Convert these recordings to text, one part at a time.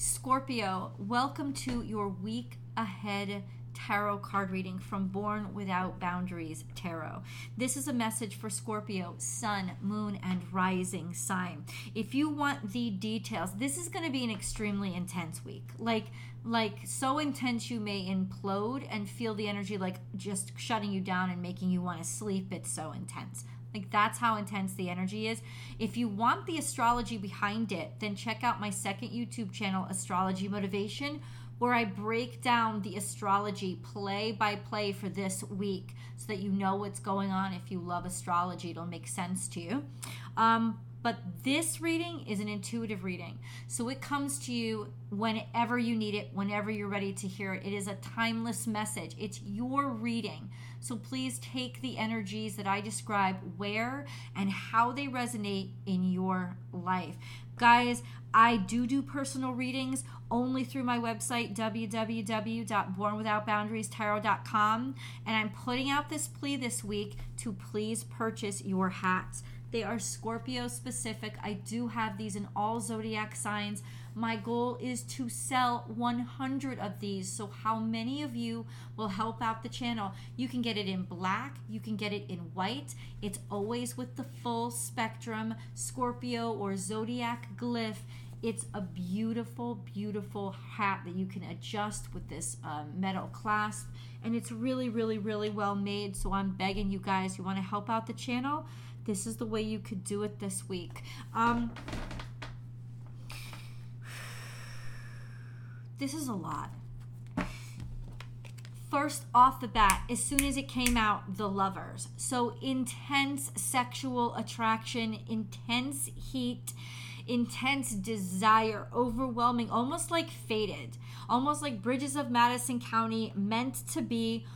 Scorpio, welcome to your week ahead tarot card reading from Born Without Boundaries Tarot. This is a message for Scorpio, Sun, Moon, and Rising sign. If you want the details, this is going to be an extremely intense week. Like, like so intense you may implode and feel the energy like just shutting you down and making you want to sleep. It's so intense. Like that's how intense the energy is. If you want the astrology behind it, then check out my second YouTube channel, Astrology Motivation, where I break down the astrology play by play for this week so that you know what's going on. If you love astrology, it'll make sense to you. Um, but this reading is an intuitive reading. So it comes to you whenever you need it, whenever you're ready to hear it. It is a timeless message. It's your reading. So please take the energies that I describe where and how they resonate in your life. Guys, I do do personal readings only through my website, www.bornwithoutboundariestarot.com. And I'm putting out this plea this week to please purchase your hats. They are Scorpio specific. I do have these in all zodiac signs. My goal is to sell 100 of these. So, how many of you will help out the channel? You can get it in black, you can get it in white. It's always with the full spectrum Scorpio or zodiac glyph. It's a beautiful, beautiful hat that you can adjust with this um, metal clasp. And it's really, really, really well made. So I'm begging you guys, you want to help out the channel? This is the way you could do it this week. Um, this is a lot. First off the bat, as soon as it came out, the lovers. So intense sexual attraction, intense heat intense desire, overwhelming, almost like fated, almost like Bridges of Madison County meant to be.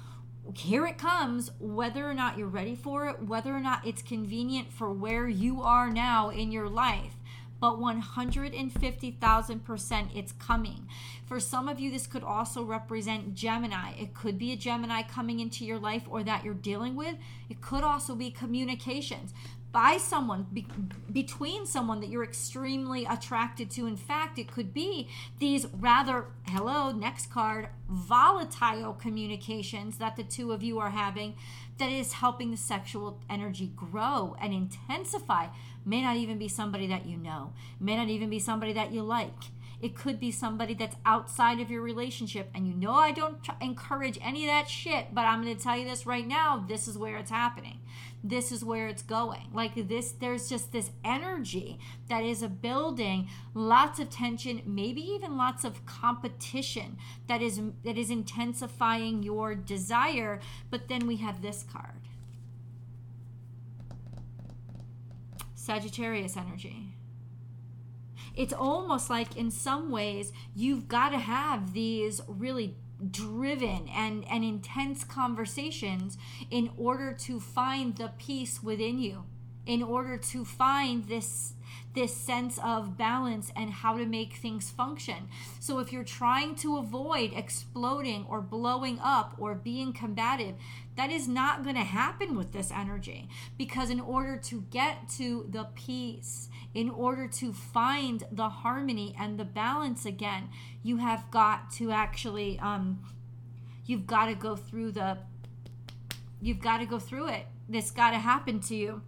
Here it comes, whether or not you're ready for it, whether or not it's convenient for where you are now in your life but 150,000% it's coming. For some of you, this could also represent Gemini. It could be a Gemini coming into your life or that you're dealing with. It could also be communications by someone be, between someone that you're extremely attracted to. In fact it could be these rather hello next card volatile communications that the two of you are having that is helping the sexual energy grow and intensify. May not even be somebody that you know. May not even be somebody that you like it could be somebody that's outside of your relationship. And you know, I don't encourage any of that shit, but I'm going to tell you this right now this is where it's happening. This is where it's going. Like this, there's just this energy that is a building, lots of tension, maybe even lots of competition that is that is intensifying your desire. But then we have this card. Sagittarius energy it's almost like in some ways you've got to have these really driven and, and intense conversations in order to find the peace within you in order to find this this sense of balance and how to make things function. So if you're trying to avoid exploding or blowing up or being combative, that is not going to happen with this energy because in order to get to the peace, in order to find the harmony and the balance again, you have got to actually um you've got to go through the you've got to go through it. This got to happen to you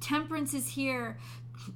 temperance is here,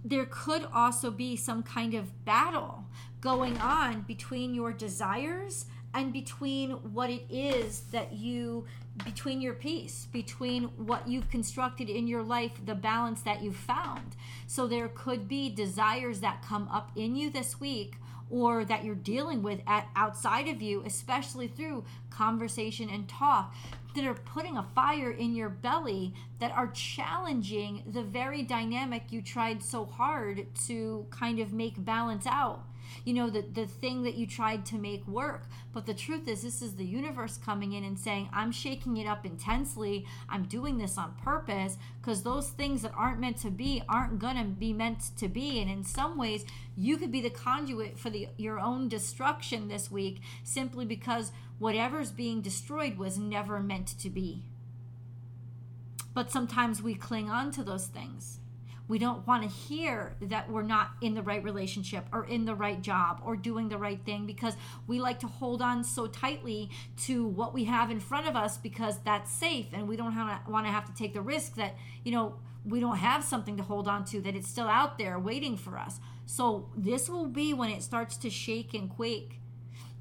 there could also be some kind of battle going on between your desires and between what it is that you between your peace between what you've constructed in your life the balance that you've found. So there could be desires that come up in you this week or that you're dealing with at outside of you especially through conversation and talk that are putting a fire in your belly that are challenging the very dynamic you tried so hard to kind of make balance out you know the the thing that you tried to make work. But the truth is this is the universe coming in and saying i'm shaking it up intensely. I'm doing this on purpose because those things that aren't meant to be aren't gonna be meant to be. And in some ways you could be the conduit for the your own destruction this week simply because whatever's being destroyed was never meant to be. But sometimes we cling on to those things We don't want to hear that we're not in the right relationship or in the right job or doing the right thing because we like to hold on so tightly to what we have in front of us because that's safe and we don't want to have to take the risk that, you know, we don't have something to hold on to, that it's still out there waiting for us. So, this will be when it starts to shake and quake,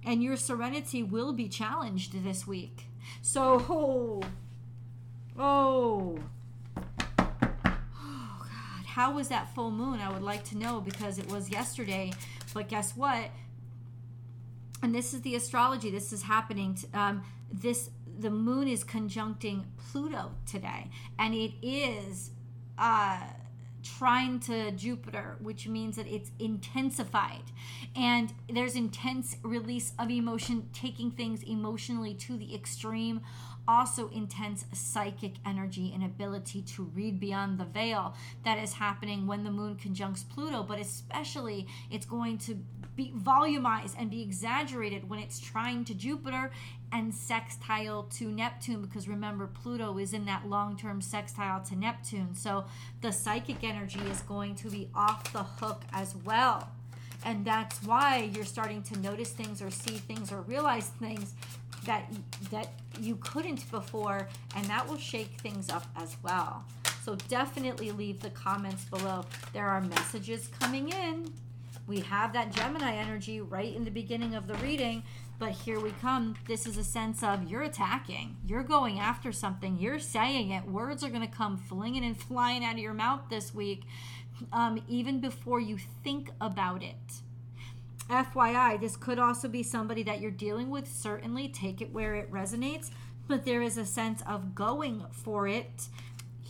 and your serenity will be challenged this week. So, oh, oh, how was that full moon? I would like to know because it was yesterday, but guess what? And this is the astrology. This is happening. To, um, this the moon is conjuncting Pluto today, and it is uh, trine to Jupiter, which means that it's intensified. And there's intense release of emotion, taking things emotionally to the extreme. Also, intense psychic energy and ability to read beyond the veil that is happening when the moon conjuncts Pluto, but especially it's going to be volumized and be exaggerated when it's trine to Jupiter and sextile to Neptune because remember Pluto is in that long-term sextile to Neptune. So the psychic energy is going to be off the hook as well. And that's why you're starting to notice things or see things or realize things that that you couldn't before and that will shake things up as well. So definitely leave the comments below. There are messages coming in. We have that Gemini energy right in the beginning of the reading but here we come. This is a sense of you're attacking, you're going after something, you're saying it. Words are going to come flinging and flying out of your mouth this week, um, even before you think about it. FYI, this could also be somebody that you're dealing with. Certainly take it where it resonates, but there is a sense of going for it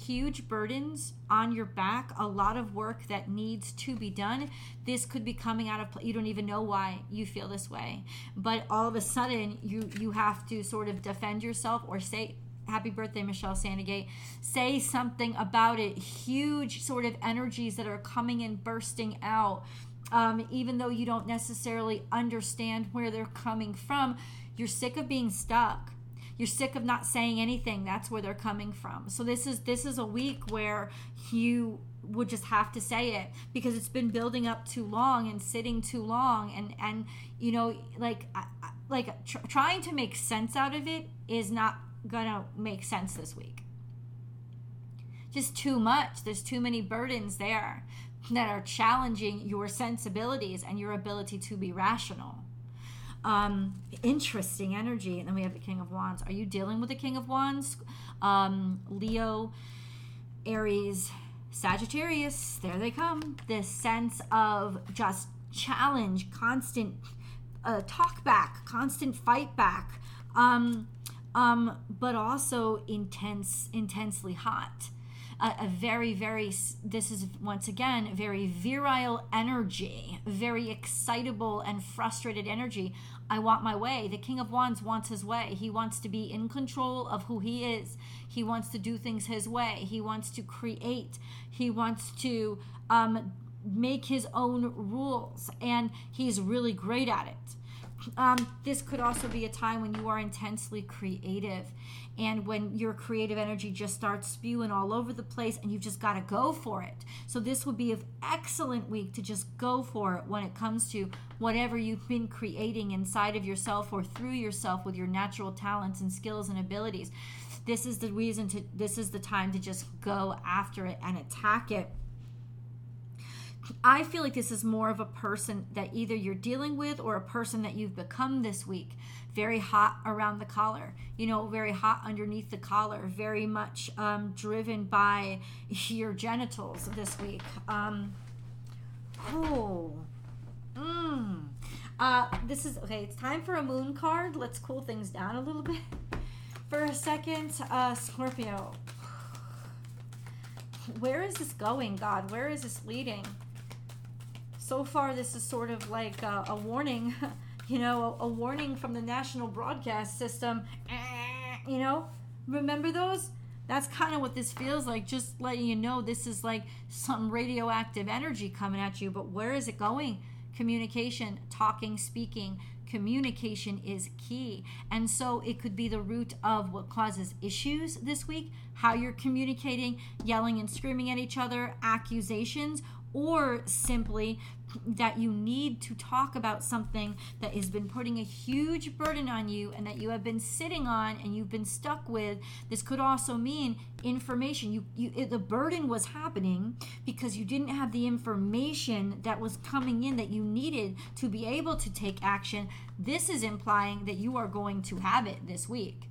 huge burdens on your back, a lot of work that needs to be done. This could be coming out of you don't even know why you feel this way, but all of a sudden you you have to sort of defend yourself or say happy birthday Michelle Sandegate. Say something about it. Huge sort of energies that are coming and bursting out. Um, even though you don't necessarily understand where they're coming from you're sick of being stuck you're sick of not saying anything. That's where they're coming from. So this is this is a week where you would just have to say it because it's been building up too long and sitting too long. And and you know like like tr- trying to make sense out of it is not gonna make sense this week. Just too much. There's too many burdens there that are challenging your sensibilities and your ability to be rational um, interesting energy. And then we have the King of Wands. Are you dealing with the King of Wands? Um, Leo, Aries, Sagittarius, there they come. This sense of just challenge, constant uh, talk back, constant fight back, um, um, but also intense, intensely hot a, a very, very, this is once again, very virile energy, very excitable and frustrated energy. I want my way. The King of Wands wants his way. He wants to be in control of who he is. He wants to do things his way. He wants to create. He wants to um, make his own rules. And he's really great at it. Um, this could also be a time when you are intensely creative and when your creative energy just starts spewing all over the place and you've just got to go for it. So, this would be an excellent week to just go for it when it comes to whatever you've been creating inside of yourself or through yourself with your natural talents and skills and abilities. This is the reason to, this is the time to just go after it and attack it I feel like this is more of a person that either you're dealing with or a person that you've become this week. Very hot around the collar, you know, very hot underneath the collar, very much um, driven by your genitals this week. Um, oh, mm. Uh, this is okay. It's time for a moon card. Let's cool things down a little bit for a second. Uh, Scorpio, where is this going, God? Where is this leading? So far this is sort of like a, a warning you know a, a, warning from the national broadcast system. You know remember those? That's kind of what this feels like just letting you know this is like some radioactive energy coming at you but where is it going? Communication talking speaking communication is key. And so it could be the root of what causes issues this week, how you're communicating, yelling and screaming at each other, accusations, or simply that you need to talk about something that has been putting a huge burden on you and that you have been sitting on and you've been stuck with. This could also mean information. You, you it, the burden was happening because you didn't have the information that was coming in that you needed to be able to take action. This is implying that you are going to have it this week.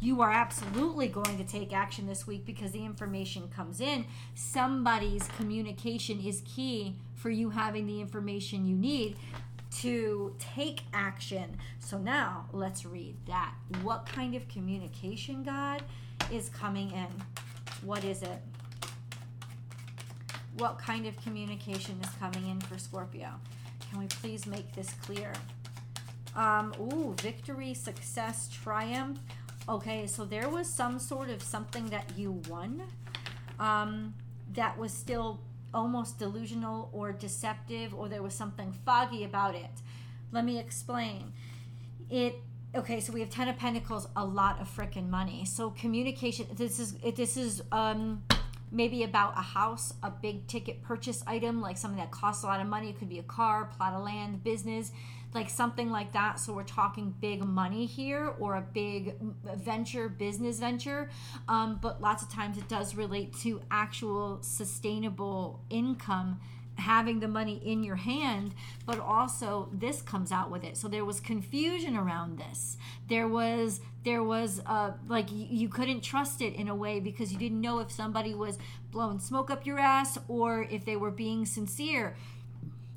You are absolutely going to take action this week because the information comes in. Somebody's communication is key for you having the information you need to take action. So now let's read that. What kind of communication, God, is coming in? What is it? What kind of communication is coming in for Scorpio? Can we please make this clear? Um, ooh, victory, success, triumph. Okay, so there was some sort of something that you won um, that was still almost delusional or deceptive, or there was something foggy about it. Let me explain. It okay so we have 10 of pentacles a lot of freaking money so communication this is this is um maybe about a house a big ticket purchase item like something that costs a lot of money it could be a car plot of land business like something like that. So we're talking big money here or a big venture, business venture. Um, but lots of times it does relate to actual sustainable income having the money in your hand but also this comes out with it so there was confusion around this there was there was uh like you couldn't trust it in a way because you didn't know if somebody was blowing smoke up your ass or if they were being sincere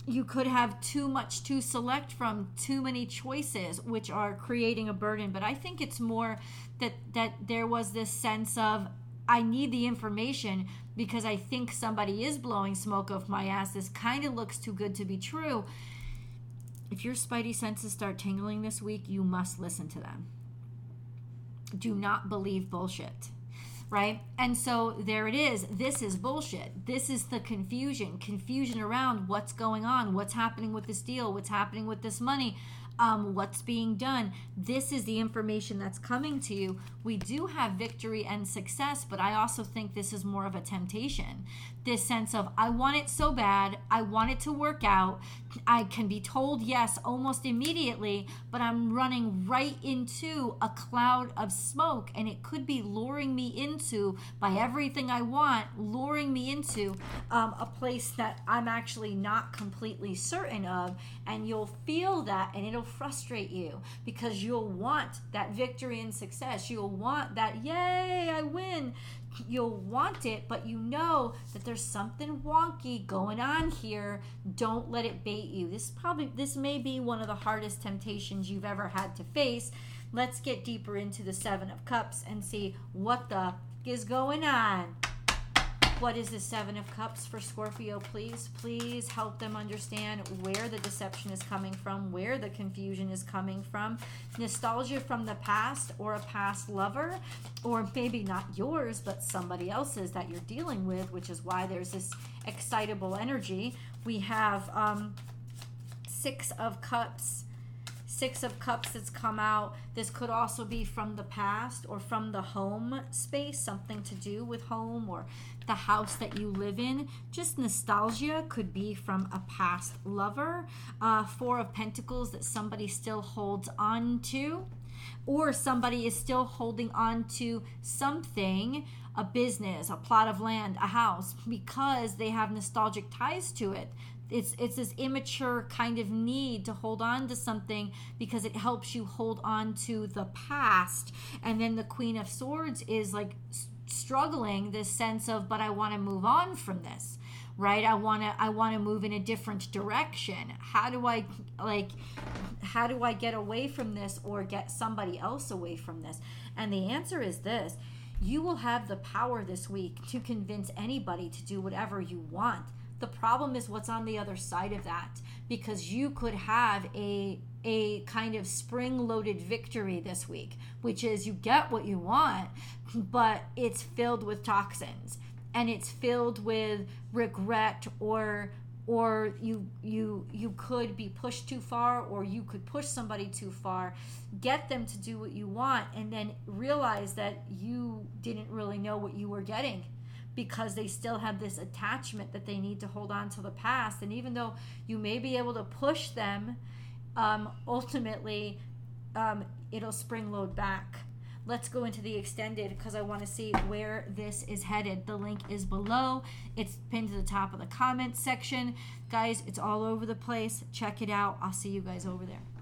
you could have too much to select from too many choices which are creating a burden. But i think it's more that that there was this sense of i need the information because i think somebody is blowing smoke off my ass. This kind of looks too good to be true. If your spidey senses start tingling this week you must listen to them. Do not believe bullshit right? And so there it is. This is bullshit. This is the confusion, confusion around what's going on, what's happening with this deal, what's happening with this money um, what's being done. This is the information that's coming to you. We do have victory and success, but I also think this is more of a temptation. This sense of, I want it so bad, I want it to work out. I can be told yes almost immediately, but I'm running right into a cloud of smoke, and it could be luring me into, by everything I want, luring me into um, a place that I'm actually not completely certain of. And you'll feel that, and it'll frustrate you because you'll want that victory and success. You'll want that, yay, I win. You'll want it, but you know that there's something wonky going on here. Don't let it bait you. This probably this may be one of the hardest temptations you've ever had to face. Let's get deeper into the 7 of cups and see what the is going on. What is the Seven of Cups for Scorpio? Please, please help them understand where the deception is coming from, where the confusion is coming from. Nostalgia from the past or a past lover, or maybe not yours, but somebody else's that you're dealing with, which is why there's this excitable energy. We have um, Six of Cups Six of Cups that's come out. This could also be from the past or from the home space, something to do with home or the house that you live in. Just nostalgia could be from a past lover. Uh, Four of Pentacles that somebody still holds on to, or somebody is still holding on to something a business, a plot of land, a house, because they have nostalgic ties to it it's it's this immature kind of need to hold on to something because it helps you hold on to the past. And then the queen of swords is like struggling this sense of but i want to move on from this right? I want to i want to move in a different direction. How do i like how do i get away from this or get somebody else away from this? And the answer is this. You will have the power this week to convince anybody to do whatever you want the problem is what's on the other side of that because you could have a a kind of spring loaded victory this week, which is you get what you want, but it's filled with toxins and it's filled with regret or or you you you could be pushed too far or you could push somebody too far. Get them to do what you want and then realize that you didn't really know what you were getting because they still have this attachment that they need to hold on to the past and even though you may be able to push them um, ultimately um, it'll spring load back let's go into the extended because I want to see where this is headed. The link is below. It's pinned to the top of the comments section. Guys, it's all over the place. Check it out. I'll see you guys over there.